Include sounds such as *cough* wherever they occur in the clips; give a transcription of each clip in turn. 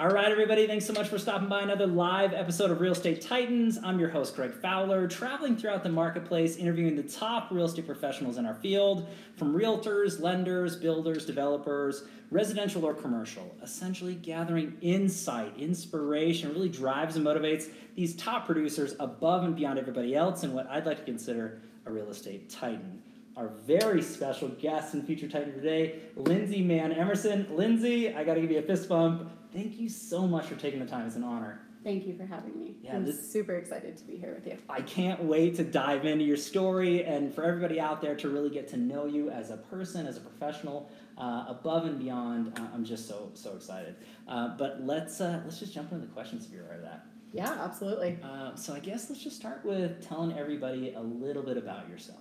All right, everybody, thanks so much for stopping by another live episode of Real Estate Titans. I'm your host, Greg Fowler, traveling throughout the marketplace, interviewing the top real estate professionals in our field from realtors, lenders, builders, developers, residential or commercial, essentially gathering insight, inspiration, really drives and motivates these top producers above and beyond everybody else in what I'd like to consider a real estate titan our very special guest and feature titan today, Lindsay Mann Emerson. Lindsay, I got to give you a fist bump. Thank you so much for taking the time. It's an honor. Thank you for having me. Yeah, I'm this- super excited to be here with you. I can't wait to dive into your story and for everybody out there to really get to know you as a person, as a professional, uh, above and beyond. Uh, I'm just so so excited. Uh, but let's uh, let's just jump into the questions if you're aware of that. Yeah, absolutely. Uh, so I guess let's just start with telling everybody a little bit about yourself.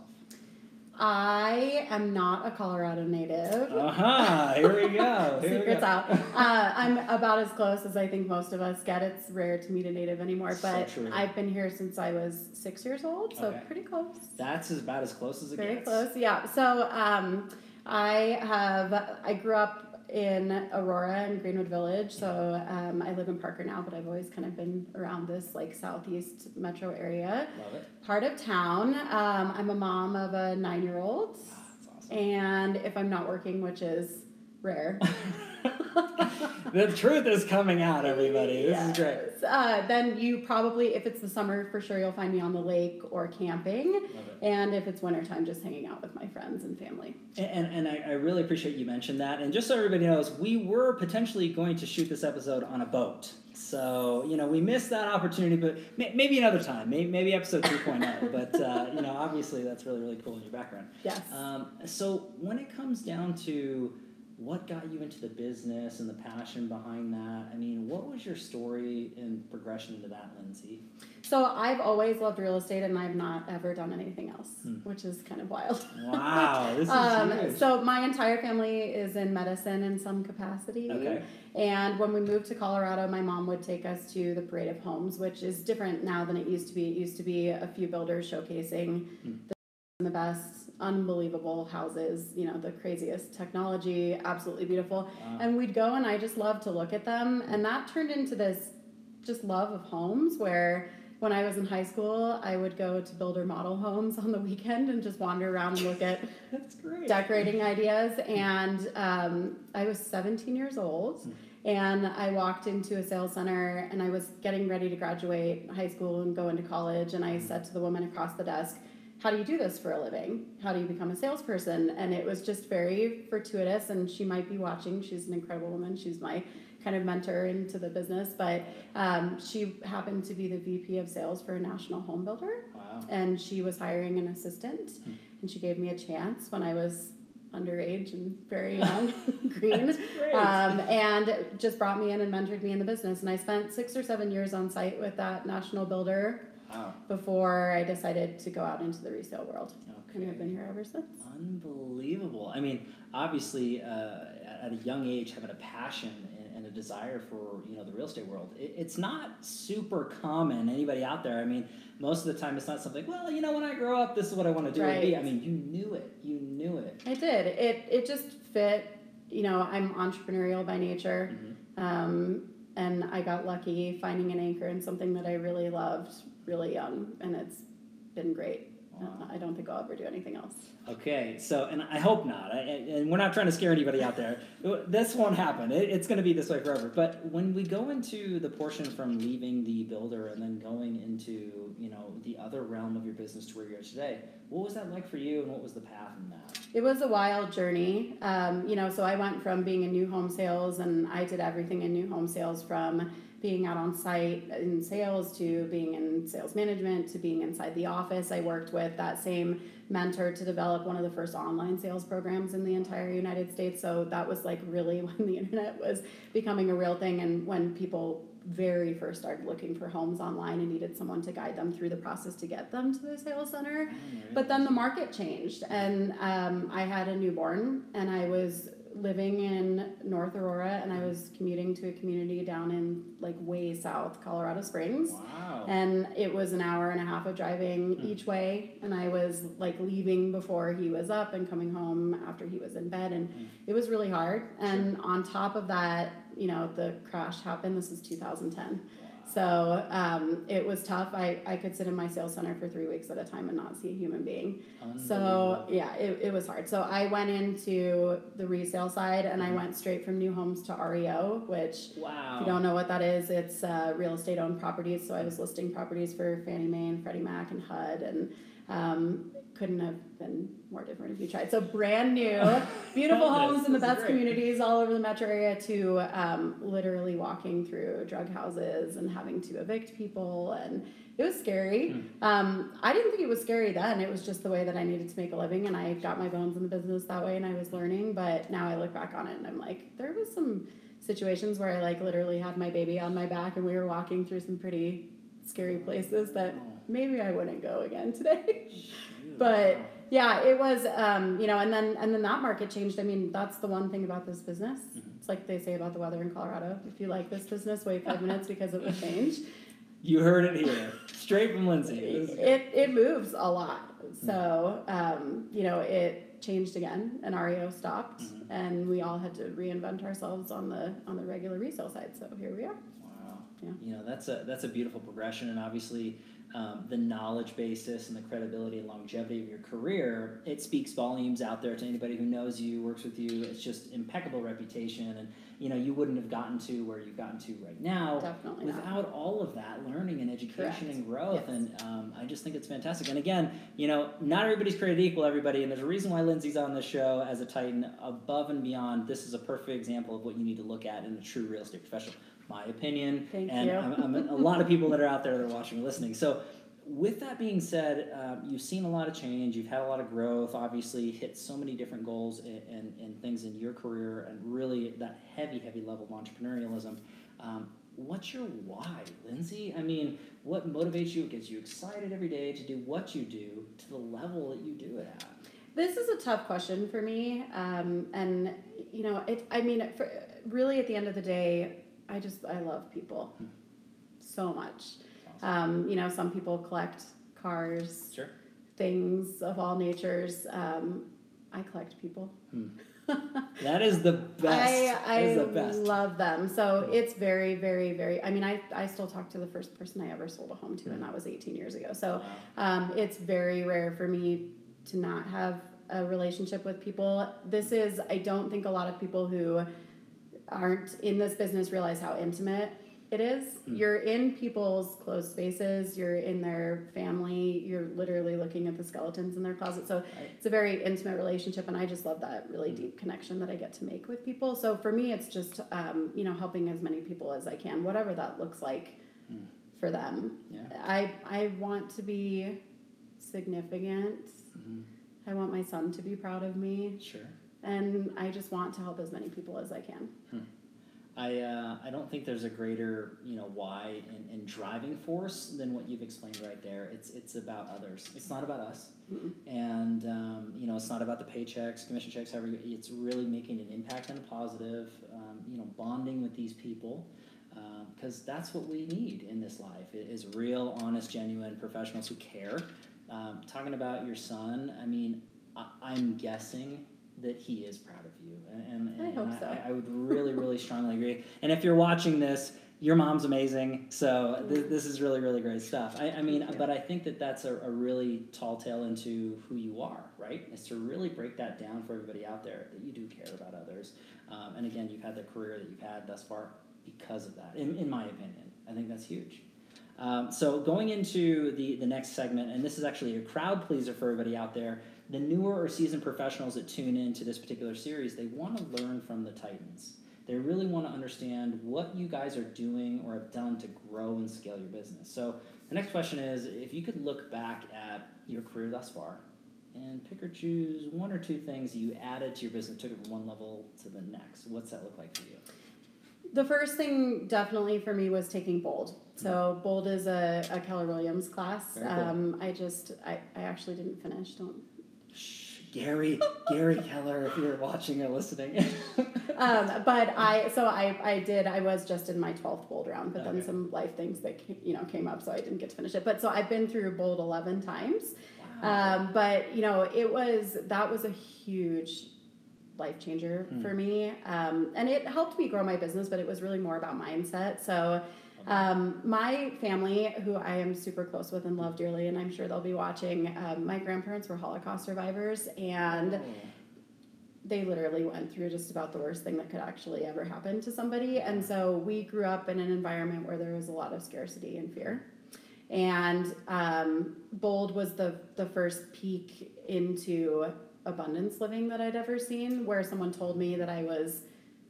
I am not a Colorado native. Uh huh. Here we go. *laughs* Here we Secrets go. out. Uh, I'm about as close as I think most of us get. It's rare to meet a native anymore, but true. I've been here since I was six years old, so Okay. pretty close. That's about as close as it Very gets. close, yeah. So um, I have I grew up in Aurora and Greenwood Village. So um, I live in Parker now, but I've always kind of been around this like southeast metro area. Love it. Part of town. Um, I'm a mom of a nine year old, Ah, awesome. and if I'm not working, which is rare. *laughs* *laughs* the truth is coming out, everybody. This is great. Uh, then you probably, if it's the summer, for sure you'll find me on the lake or camping. And if it's wintertime, just hanging out with my friends and family. And, and, and I, I really appreciate you mentioned that. And just so everybody knows, we were potentially going to shoot this episode on a boat. So, you know, we missed that opportunity, but may, maybe another time, maybe, maybe episode 2.0. *laughs* but, uh, you know, obviously that's really, really cool in your background. Yes. Um, so, when it comes down to what got you into the business and the passion behind that, I mean, what was your story and progression into that, Lindsay? So I've always loved real estate and I've not ever done anything else, Hmm. which is kind of wild. Wow, this is *laughs* um, huge. so my entire family is in medicine in some capacity. okay. And when we moved to Colorado, my mom would take us to the Parade of Homes, which is different now than it used to be. It used to be a few builders showcasing Hmm. the best, unbelievable houses, you know, the craziest technology, absolutely beautiful. Wow. And we'd go and I just loved to look at them. And that turned into this just love of homes where when I was in high school, I would go to builder model homes *laughs* on the weekend and just wander around and look at *laughs* decorating ideas. And um, I was 17 years old. Hmm. And I walked into a sales center and I was getting ready to graduate high school and go into college. And I said to the woman across the desk, How do you do this for a living? How do you become a salesperson? And it was just very fortuitous. And she might be watching. She's an incredible woman. She's my kind of mentor into the business. But um, she happened to be the VP of sales for a national home builder Wow. and she was hiring an assistant Hmm. and she gave me a chance when i was underage and very young *laughs* green um, and just brought me in and mentored me in the business and i spent six or seven years on site with that national builder wow. before i decided to go out into the resale world and i've Okay. been here ever since Unbelievable. I mean, obviously, uh, at a young age, having a passion and, and a desire for you know the real estate world, it, it's not super common. Anybody out there? I mean, most of the time, it's not something. Well, you know, when I grow up, this is what I want to do. and be." Right. I mean, you knew it. You knew it. i did it it just fit you know i'm entrepreneurial by nature Mhm. um, and i got lucky finding an anchor in something that i really loved really young and it's been great Wow. I don't think I'll ever do anything else. Okay, so and I hope not, I, and and we're not trying to scare anybody out there. *laughs* This won't happen. It, it's going to be this way forever. But when we go into the portion from leaving the builder and then going into you know the other realm of your business to where you're today, what was that like for you, and what was the path in that? It was a wild journey. Um, you know, so I went from being in new home sales and I did everything in new home sales from being out on site in sales to being in sales management to being inside the office. I worked with that same mentor to develop one of the first online sales programs in the entire United States. So that was like really *laughs* when the internet was becoming a real thing and when people very first started looking for homes online and needed someone to guide them through the process to get them to the sales center. But then the market changed, and um, I had a newborn, and I was living in North Aurora, and I was commuting to a community down in like way south Colorado Springs. wow. And it was an hour and a half of driving Hmm. each way, and I was like leaving before he was up and coming home after he was in bed, and Hmm. it was really hard. And on top of that, you know, the crash happened. This is 2010. So um, it was tough. I, I could sit in my sales center for three weeks at a time and not see a human being. So yeah, it, it was hard. So I went into the resale side and I Mhm. went straight from new homes to REO, which wow. if you don't know what that is, it's uh, real estate owned properties. So I was listing properties for Fannie Mae and Freddie Mac and HUD, and um, couldn't have been more different if you tried. So brand new, *laughs* beautiful homes in the best great. communities all over the metro area. To um, literally walking through drug houses and having to evict people, and it was scary. Hmm. Um, I didn't think it was scary then. It was just the way that I needed to make a living, and I got my bones in the business that way, and I was learning. But now I look back on it, and I'm like, there was some situations where I like literally had my baby on my back, and we were walking through some pretty scary places that Oh, maybe I wouldn't go again today. *laughs* But- yeah, it was, um, you know, and then and then that market changed. I mean, that's the one thing about this business. Mhm. It's like they say about the weather in Colorado. If you like this business, wait five *laughs* minutes because it will change. You heard it here, straight from Lindsay. This It it moves a lot. So um, you know, it changed again, and REO stopped, Mhm. and we all had to reinvent ourselves on the on the regular resale side. So here we are. Wow. Yeah. You know, that's a that's a beautiful progression, and obviously, um, the knowledge basis and the credibility and longevity of your career it speaks volumes out there to anybody who knows you, works with you. It's just impeccable reputation, and you know, you wouldn't have gotten to where you've gotten to right now Definitely not. without all of that learning and education Correct. and growth. Yes. And um, I just think it's fantastic. And again, you know, not everybody's created equal, everybody. And there's a reason why Lindsay's on this show as a Titan above and beyond. This is a perfect example of what you need to look at in a true real estate professional. My opinion. Thank and you. I'm, I'm a lot of people that are out there that are watching and listening. So, with that being said, um, you've seen a lot of change. You've had a lot of growth. Obviously, hit so many different goals and, and, and things in your career, and really that heavy, heavy level of entrepreneurialism. Um, what's your why, Lindsay? I mean, what motivates you? What gets you excited every day to do what you do to the level that you do it at? This is a tough question for me, um, and you know, it. I mean, for, really, at the end of the day, I just I love people so much. Um, you know, some people collect cars, Sure. things of all natures. Um, I collect people. *laughs* That is the best. I I is the best. love them. So it's very, very, very. I mean, I I still talk to the first person I ever sold a home to, and that was 18 years ago. So um, it's very rare for me to not have a relationship with people. This is, I don't think a lot of people who aren't in this business realize how intimate it is. Mm. You're in people's closed spaces, you're in their family, you're literally looking at the skeletons in their closet. So Right. it's a very intimate relationship, and I just love that really deep connection that I get to make with people. So for me, it's just, um, you know, helping as many people as I can, whatever that looks like Mm. for them. Yeah. I I want to be significant. Mhm. I want my son to be proud of me, Sure. And I just want to help as many people as I can. I uh, I don't think there's a greater you know why and, and driving force than what you've explained right there. It's it's about others. It's not about us, Mm-mm. and um, you know it's not about the paychecks, commission checks. However, it's really making an impact and a positive. Um, you know, bonding with these people because that's what we need in this life is real, honest, genuine professionals who care. Um, talking about your son, I mean, I, I'm guessing that he is proud of you, and, and, I and hope so. I, I would really, really strongly agree. And if you're watching this, your mom's amazing. So th- this is really, really great stuff. I, I mean, you. but I think that that's a, a really tall tale into who you are, right? Is to really break that down for everybody out there that you do care about others. Um, and again, you've had the career that you've had thus far because of that, in, in my opinion. I think that's huge. Um, so going into the, the next segment, and this is actually a crowd pleaser for everybody out there. The newer or seasoned professionals that tune into this particular series, they want to learn from the Titans. They really want to understand what you guys are doing or have done to grow and scale your business. So the next question is, if you could look back at your career thus far and pick or choose one or two things you added to your business, took it from one level to the next, what's that look like for you? The first thing definitely for me was taking Bold. So Bold is a, a Keller Williams class. Cool. Um, I just I, I actually didn't finish. Don't. Gary, Gary Keller, if you're watching or listening. *laughs* Um, but I so I I did I was just in my twelfth Bold round, but then some life things that you know came up, so I didn't get to finish it. But so I've been through Bold eleven times. Wow. Um, but you know, it was that was a huge life changer Mm. for me. Um, and it helped me grow my business, but it was really more about mindset. So, um, my family, who I am super close with and love dearly, and I'm sure they'll be watching, um, my grandparents were Holocaust survivors, and Oh. they literally went through just about the worst thing that could actually ever happen to somebody. And so we grew up in an environment where there was a lot of scarcity and fear. And um, Bold was the, the first peek into abundance living that I'd ever seen, where someone told me that I was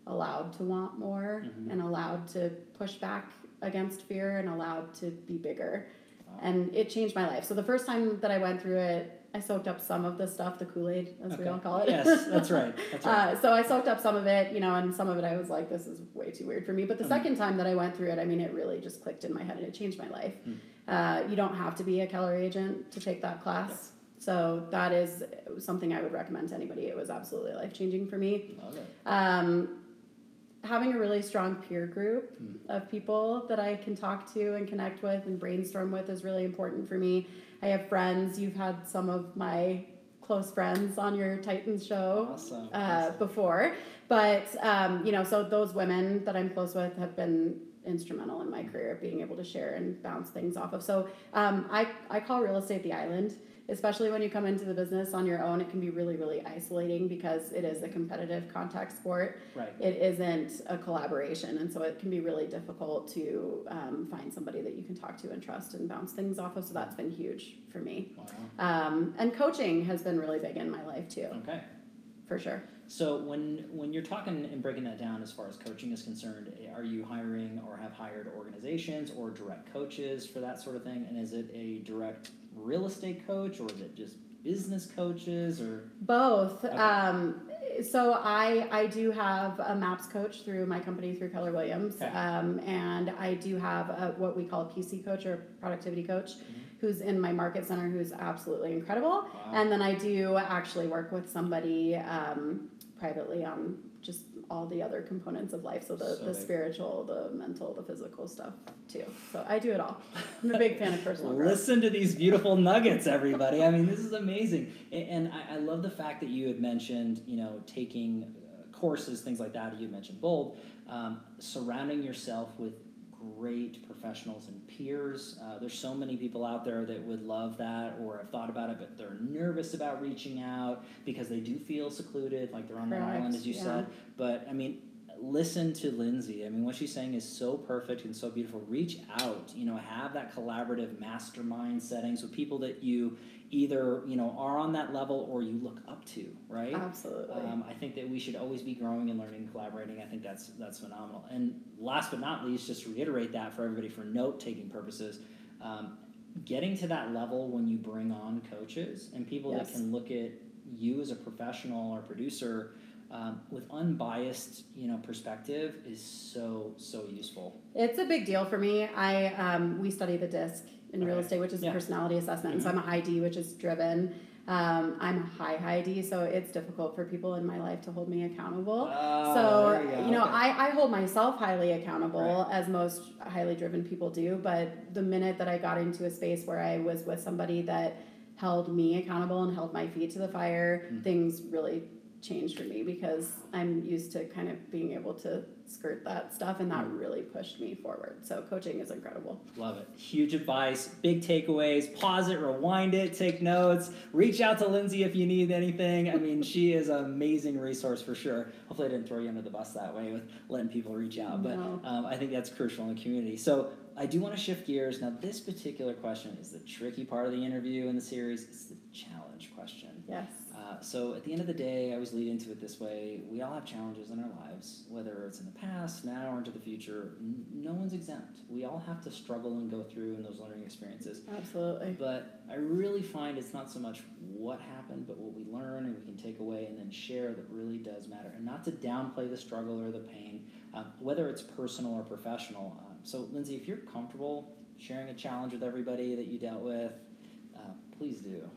allowed to want more Mhm. and allowed to push back against fear and allowed to be bigger. Wow. And it changed my life. So the first time that I went through it, I soaked up some of the stuff, the Kool Aid, as we all call it. Yes, that's right. *laughs* That's right. Uh, so I soaked up some of it, you know, and some of it I was like, this is way too weird for me. But the Mhm. second time that I went through it, I mean, it really just clicked in my head and it changed my life. Mm. Uh, you don't have to be a Keller agent to take that class. So that is something I would recommend to anybody. It was absolutely life changing for me. Love it. Um, having a really strong peer group Mm. of people that I can talk to and connect with and brainstorm with is really important for me. I have friends. You've had some of my close friends on your Titans show Awesome. uh, awesome. before. But um, you know, so those women that I'm close with have been instrumental in my career, being able to share and bounce things off of. So um, I I call real estate the island. Especially when you come into the business on your own, it can be really, really isolating because it is a competitive contact sport. Right. It isn't a collaboration, and so it can be really difficult to um, find somebody that you can talk to and trust and bounce things off of. So that's been huge for me. Wow. Um, and coaching has been really big in my life too, Okay. for sure. So when when you're talking and breaking that down as far as coaching is concerned, are you hiring or have hired organizations or direct coaches for that sort of thing? And is it a direct real estate coach or is it just business coaches or Both. Okay. Um, so I I do have a MAPS coach through my company through Keller Williams, Okay. um, and I do have a, what we call a PC coach or productivity coach, Mhm. who's in my market center, who's absolutely incredible. Wow. And then I do actually work with somebody um, privately on just all the other components of life. So the, So the big. spiritual, the mental, the physical stuff too. So I do it all. I'm a big fan of personal growth. Listen to these beautiful nuggets, everybody. I mean, this is amazing. A- And I, I love the fact that you had mentioned, you know, taking uh, courses, things like that. You mentioned Bold, um, surrounding yourself with great professionals and peers. Uh, there's so many people out there that would love that or have thought about it, but they're nervous about reaching out because they do feel secluded, like they're on Correct, island, as you yeah. said. But I mean, listen to Lindsay. I mean, what she's saying is so perfect and so beautiful. Reach out, you know, have that collaborative mastermind settings with people that you either, you know, are on that level or you look up to, right? Absolutely. Um, I think that we should always be growing and learning and collaborating. I think that's that's phenomenal. And last but not least, just to reiterate that for everybody for note taking purposes, um, getting to that level when you bring on coaches and people Yes. that can look at you as a professional or producer um, with unbiased, you know, perspective is so so useful. It's a big deal for me. I um, we study the DISC in real estate, which is Yeah. a personality assessment. And so I'm a high D, which is driven. Um, I'm a high high D, so it's difficult for people in my life to hold me accountable. Oh, so you, you know, Okay. I, I hold myself highly accountable, Right. as most highly driven people do. But the minute that I got into a space where I was with somebody that held me accountable and held my feet to the fire, Mm. things really changed for me because I'm used to kind of being able to skirt that stuff, and that Mm. really pushed me forward. So coaching is incredible. Love it. Huge advice, big takeaways. Pause it, rewind it, take notes. Reach out to Lindsay if you need anything. I mean, she is an amazing resource for sure. Hopefully, I didn't throw you under the bus that way with letting people reach out, but No. um, I think that's crucial in the community. So, I do want to shift gears. Now, this particular question is the tricky part of the interview in the series. It's the challenge question. Yes. Uh, so at the end of the day, I always lead into it this way: we all have challenges in our lives, whether it's in the past, now, or into the future. N- no one's exempt. We all have to struggle and go through in those learning experiences. Absolutely. But I really find it's not so much what happened, but what we learn and we can take away and then share that really does matter. And not to downplay the struggle or the pain, um, whether it's personal or professional. Um, so, Lindsay, if you're comfortable sharing a challenge with everybody that you dealt with, uh, please do.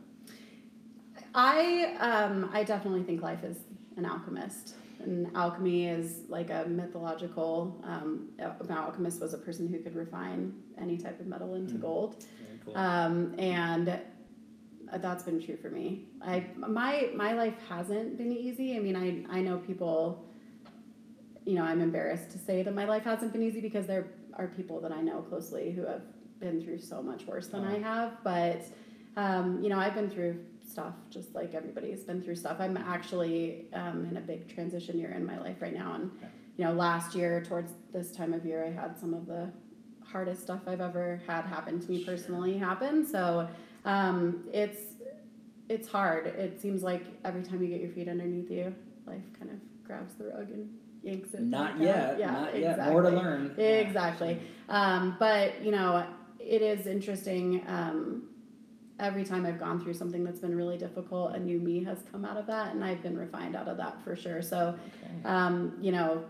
I um, I definitely think life is an alchemist, and alchemy is like a mythological. Um, an alchemist was a person who could refine any type of metal into Mm. gold. Cool. Um, and that's been true for me. I my my life hasn't been easy. I mean, I I know people. You know, I'm embarrassed to say that my life hasn't been easy because there are people that I know closely who have been through so much worse than I have. But um, you know, I've been through stuff just like everybody's been through stuff. I'm actually um, in a big transition year in my life right now, and Okay. you know, last year towards this time of year, I had some of the hardest stuff I've ever had happen to me Sure. personally happen. So um, it's it's hard. It seems like every time you get your feet underneath you, life kind of grabs the rug and yanks it. Not back out. yet. Yeah, not yet. More to learn. Exactly. Um, but you know, it is interesting. Um, every time I've gone through something that's been really difficult, a new me has come out of that, and I've been refined out of that for sure. So, Okay. um, you know,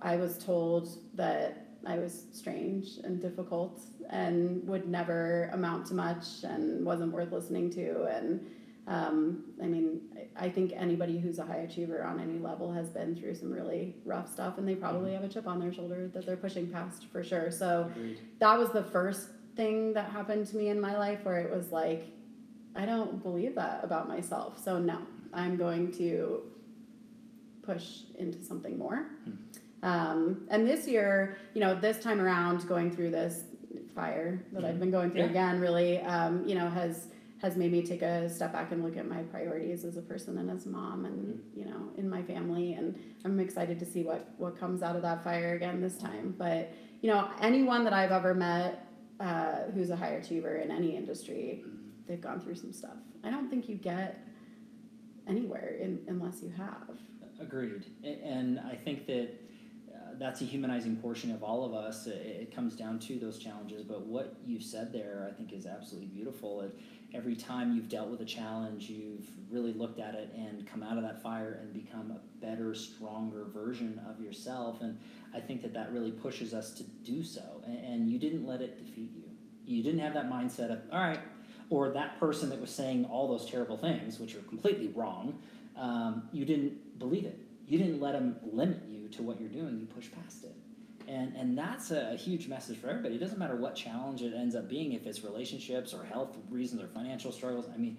I was told that I was strange and difficult and would never amount to much and wasn't worth listening to. And um, I mean, I think anybody who's a high achiever on any level has been through some really rough stuff and they probably have a chip on their shoulder that they're pushing past for sure. So Agreed. that was the first thing that happened to me in my life where it was like, I don't believe that about myself. So no, I'm going to push into something more. Um, and this year, you know, this time around, going through this fire that I've been going through Yeah. again, really, um, you know, has has made me take a step back and look at my priorities as a person and as a mom, and you know, in my family. And I'm excited to see what what comes out of that fire again this time. But you know, anyone that I've ever met uh, who's a high achiever in any industry, they've gone through some stuff. I don't think you get anywhere in, unless you have. Agreed. And I think that uh, that's a humanizing portion of all of us. It, it comes down to those challenges. But what you said there, I think, is absolutely beautiful. It, every time you've dealt with a challenge, you've really looked at it and come out of that fire and become a better, stronger version of yourself. And I think that that really pushes us to do so. And, you didn't let it defeat you. You didn't have that mindset of, all right, or that person that was saying all those terrible things, which are completely wrong. Um, you didn't believe it. You didn't let them limit you to what you're doing. You pushed past it. And, and that's a, a huge message for everybody. It doesn't matter what challenge it ends up being, if it's relationships or health reasons or financial struggles. I mean,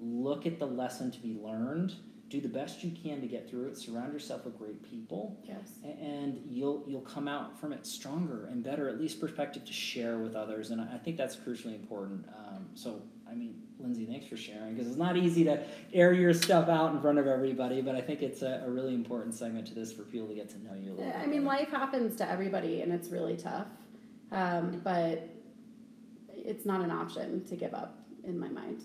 look at the lesson to be learned. Do the best you can to get through it. Surround yourself with great people, Yes. and you'll you'll come out from it stronger and better, at least perspective to share with others. And I I think that's crucially important. Um, so, I mean, Lindsay, thanks for sharing because it's not easy to air your stuff out in front of everybody, but I think it's a, a really important segment to this for people to get to know you a little. bit I mean, life happens to everybody and it's really tough. Um, but it's not an option to give up in my mind.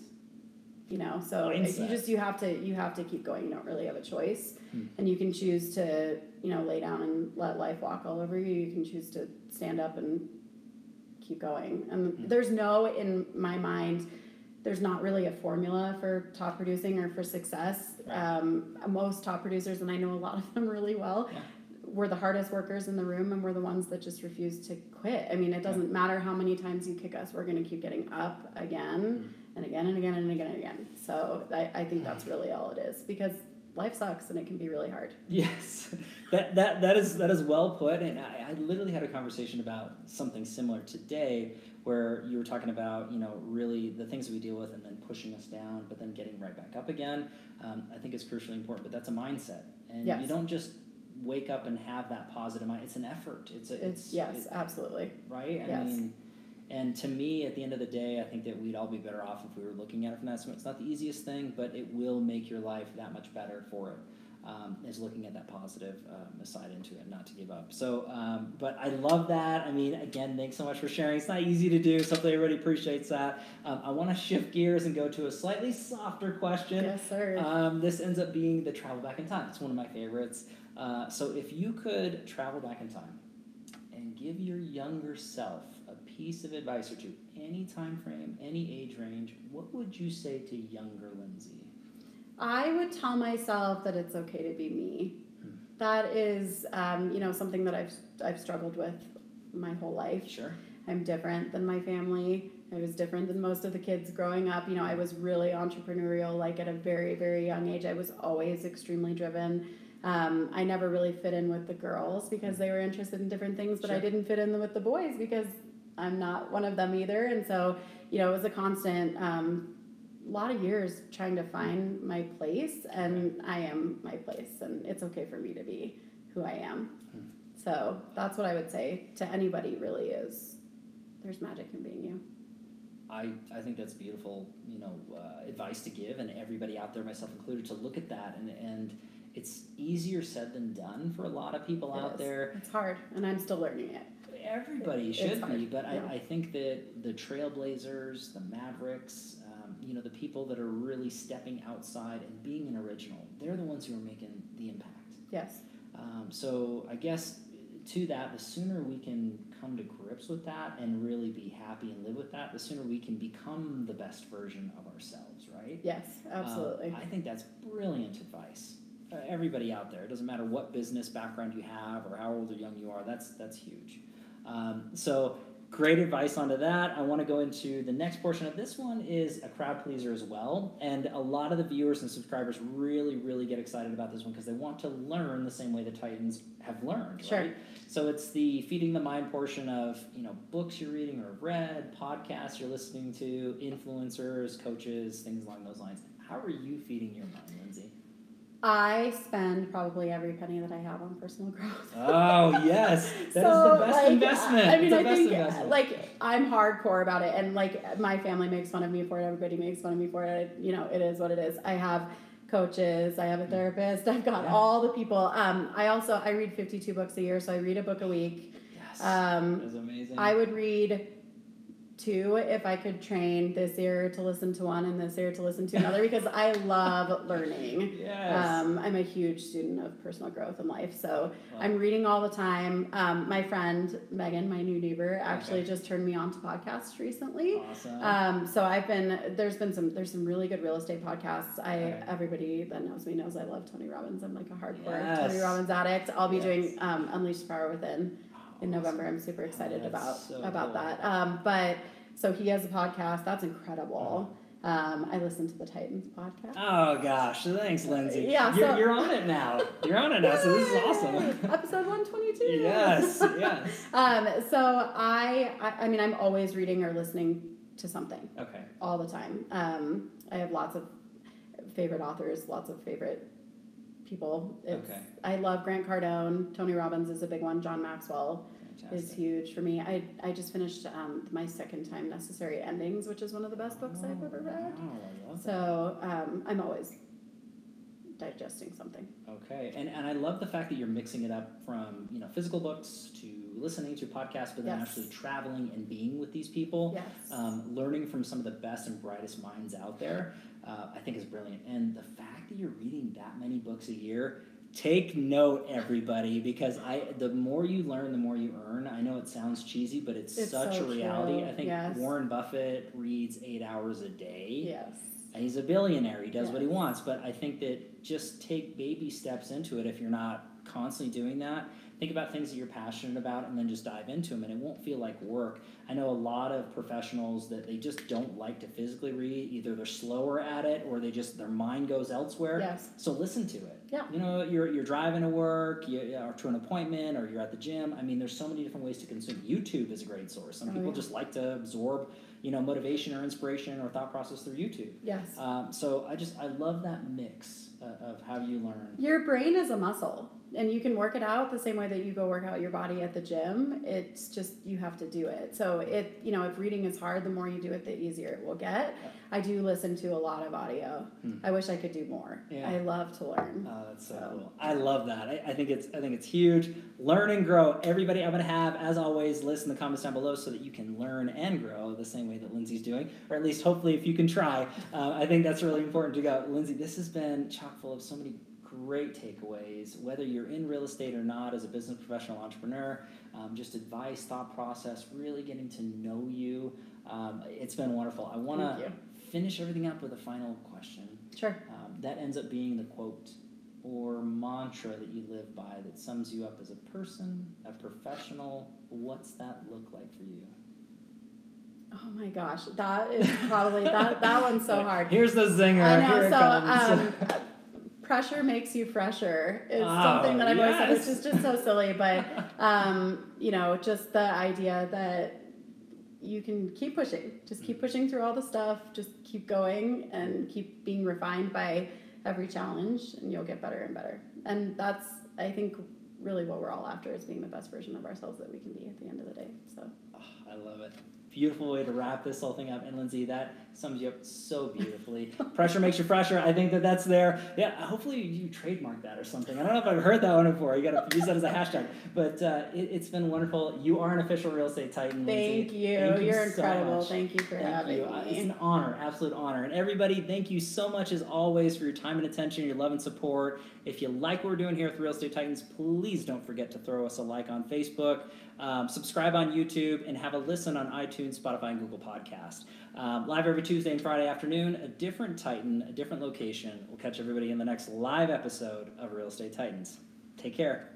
You know, so you just you have to you have to keep going. You don't really have a choice, Hmm. and you can choose to you know lay down and let life walk all over you. You can choose to stand up and keep going. And Hmm. there's no in my mind. There's not really a formula for top producing or for success. Right. Um, most top producers, and I know a lot of them really well, Yeah. we're the hardest workers in the room and we're the ones that just refuse to quit. I mean, it doesn't matter how many times you kick us, we're going to keep getting up again and again and again and again and again. So I, I think that's really all it is because life sucks and it can be really hard. Yes, that, that, that is that is well put, and I, I literally had a conversation about something similar today, where you were talking about you know really the things that we deal with, and then pushing us down, but then getting right back up again. Um, I think is crucially important, but that's a mindset, and you don't just wake up and have that positive mind. It's an effort. It's a, It's, it's yes, it- absolutely. right. I Yes. mean. And to me, at the end of the day, I think that we'd all be better off if we were looking at it from that. So it's not the easiest thing, but it will make your life that much better for it um, is looking at that positive um, side into it, not to give up. So, um, but I love that. I mean, again, thanks so much for sharing. It's not easy to do, so hopefully everybody appreciates that. Um, I want to shift gears and go to a slightly softer question. Yes, sir. Um, this ends up being the travel back in time. It's one of my favorites. Uh, so, if you could travel back in time and give your younger self piece of advice or two, any time frame, any age range, what would you say to younger Lindsay? I would tell myself that it's okay to be me. Hmm. That is, um, you know, something that I've I've struggled with my whole life. Sure. I'm different than my family. I was different than most of the kids growing up. You know, I was really entrepreneurial, like at a very, very young age. I was always extremely driven. Um, I never really fit in with the girls because they were interested in different things, but I didn't fit in with the boys because I'm not one of them either. And so, you know, it was a constant, um, lot of years trying to find my place and I am my place and it's okay for me to be who I am. Hmm. So that's what I would say to anybody really is there's magic in being you. I, I think that's beautiful, you know, uh, advice to give, and everybody out there, myself included, to look at that. And, and it's easier said than done for a lot of people It out is. there. It's hard and I'm still learning it. Everybody should be, but yeah. I, I think that the Trailblazers, the Mavericks, um, you know, the people that are really stepping outside and being an original, they're the ones who are making the impact. Yes. Um, so I guess to that, the sooner we can come to grips with that and really be happy and live with that, the sooner we can become the best version of ourselves, right? Yes, Um, absolutely. I think that's brilliant advice. Uh, everybody out there, it doesn't matter what business background you have or how old or young you are, that's that's huge. Um, so great advice onto that. I want to go into the next portion of this one is a crowd pleaser as well, and a lot of the viewers and subscribers really really get excited about this one because they want to learn the same way the Titans have learned, Sure. right? So it's the feeding the mind portion of you know books you're reading or read, podcasts you're listening to, influencers, coaches, things along those lines. How are you feeding your mind? I spend probably every penny that I have on personal growth. Oh *laughs* yes, that is So, the best like, investment. I mean, I best think investment. like I'm hardcore about it, and like my family makes fun of me for it. Everybody makes fun of me for it. You know, it is what it is. I have coaches. I have a therapist. I've got Yeah. all the people. Um, I also I read 52 books a year, so I read a book a week. yes, Um, that is amazing. I would read two if I could train this ear to listen to one and this ear to listen to another because I *laughs* love learning. yes. Um, I'm a huge student of personal growth in life, so Wow. I'm reading all the time. Um, my friend Megan, my new neighbor, actually Okay. just turned me on to podcasts recently. awesome. Um, so I've been there's been some there's some really good real estate podcasts. I Okay. everybody that knows me knows I love Tony Robbins. I'm like a hardcore Yes. Tony Robbins addict. I'll be Yes. doing um, Unleash Power Within in November. I'm super excited that's about so about cool. that. Um, but so he has a podcast. That's incredible. Um, I listen to the Titans podcast. Oh gosh, thanks, Lindsay. Yeah, you're, so- you're on it now. You're on it now, so this is awesome. Episode 122. yes, *laughs* yes. Um, so I, I, I mean, I'm always reading or listening to something Okay. all the time. Um, I have lots of favorite authors, lots of favorite people. It's, Okay. I love Grant Cardone. Tony Robbins is a big one. John Maxwell is Fantastic. huge for me. I, I just finished um, my second time Necessary Endings, which is one of the best books I've ever read. Wow, I love that. So um, I'm always digesting something. Okay, and, and I love the fact that you're mixing it up from you know physical books to listening to podcasts, but then Yes. actually traveling and being with these people, Yes. um, learning from some of the best and brightest minds out there. Uh, I think is brilliant, and the fact that you're reading that many books a year. Take note, everybody, because I the more you learn, the more you earn. I know it sounds cheesy, but it's, It's such so a reality. true, I think yes. Warren Buffett reads eight hours a day. yes. And he's a billionaire. He does what he wants. But I think that just take baby steps into it if you're not constantly doing that. Think about things that you're passionate about and then just dive into them, and it won't feel like work. I know a lot of professionals that they just don't like to physically read. Either they're slower at it or they just their mind goes elsewhere. Yes. So listen to it. Yeah. You know, you're you're driving to work, you, or to an appointment, or you're at the gym. I mean, there's so many different ways to consume. YouTube is a great source. Some Oh, people yeah. just like to absorb, you know, motivation or inspiration or thought process through YouTube. Yes. Um, so I just I love that mix of how you learn. Your brain is a muscle, and you can work it out the same way that you go work out your body at the gym. It's just you have to do it. So it, you know, if reading is hard, the more you do it, the easier it will get. I do listen to a lot of audio. Hmm. I wish I could do more. Yeah. I love to learn. Oh, that's so, So- cool. I love that. I, I think it's I think it's huge. Learn and grow. Everybody, I'm gonna have as always list in the comments down below so that you can learn and grow the same way that Lindsay's doing, or at least hopefully if you can try. Uh, I think that's really important to go. Lindsay, this has been chock full of so many great takeaways. Whether you're in real estate or not, as a business professional entrepreneur, um, just advice, thought process, really getting to know you. Um, it's been wonderful. I want to finish everything up with a final question. Sure. Um, that ends up being the quote or mantra that you live by that sums you up as a person, a professional. What's that look like for you? Oh my gosh, that is probably that. That one's so *laughs* hard. Here's the zinger. I know. Here it So, comes. um, *laughs* pressure makes you fresher is Oh, something that I've always said. It's just just so silly, *laughs* but um, you know, just the idea that you can keep pushing. Just keep pushing through all the stuff. Just keep going and keep being refined by every challenge, and you'll get better and better. And that's, I think, really what we're all after is being the best version of ourselves that we can be at the end of the day. So. Oh, I love it. Beautiful way to wrap this whole thing up. And Lindsay, that sums you up so beautifully. Pressure makes you fresher. I think that that's there. Yeah, hopefully you trademark that or something. I don't know if I've heard that one before. You got to use that as a hashtag. But uh, it, has been wonderful. You are an official real estate titan. Thank Lindsay. you. Thank you You're so incredible. much. Thank you for Thank having you. Uh, It's me. an honor, absolute honor. And everybody, thank you so much as always for your time and attention, your love and support. If you like what we're doing here with Real Estate Titans, please don't forget to throw us a like on Facebook, um, subscribe on YouTube, and have a listen on iTunes, Spotify, and Google Podcast. Um, live every Tuesday and Friday afternoon, a different Titan, a different location. We'll catch everybody in the next live episode of Real Estate Titans. Take care.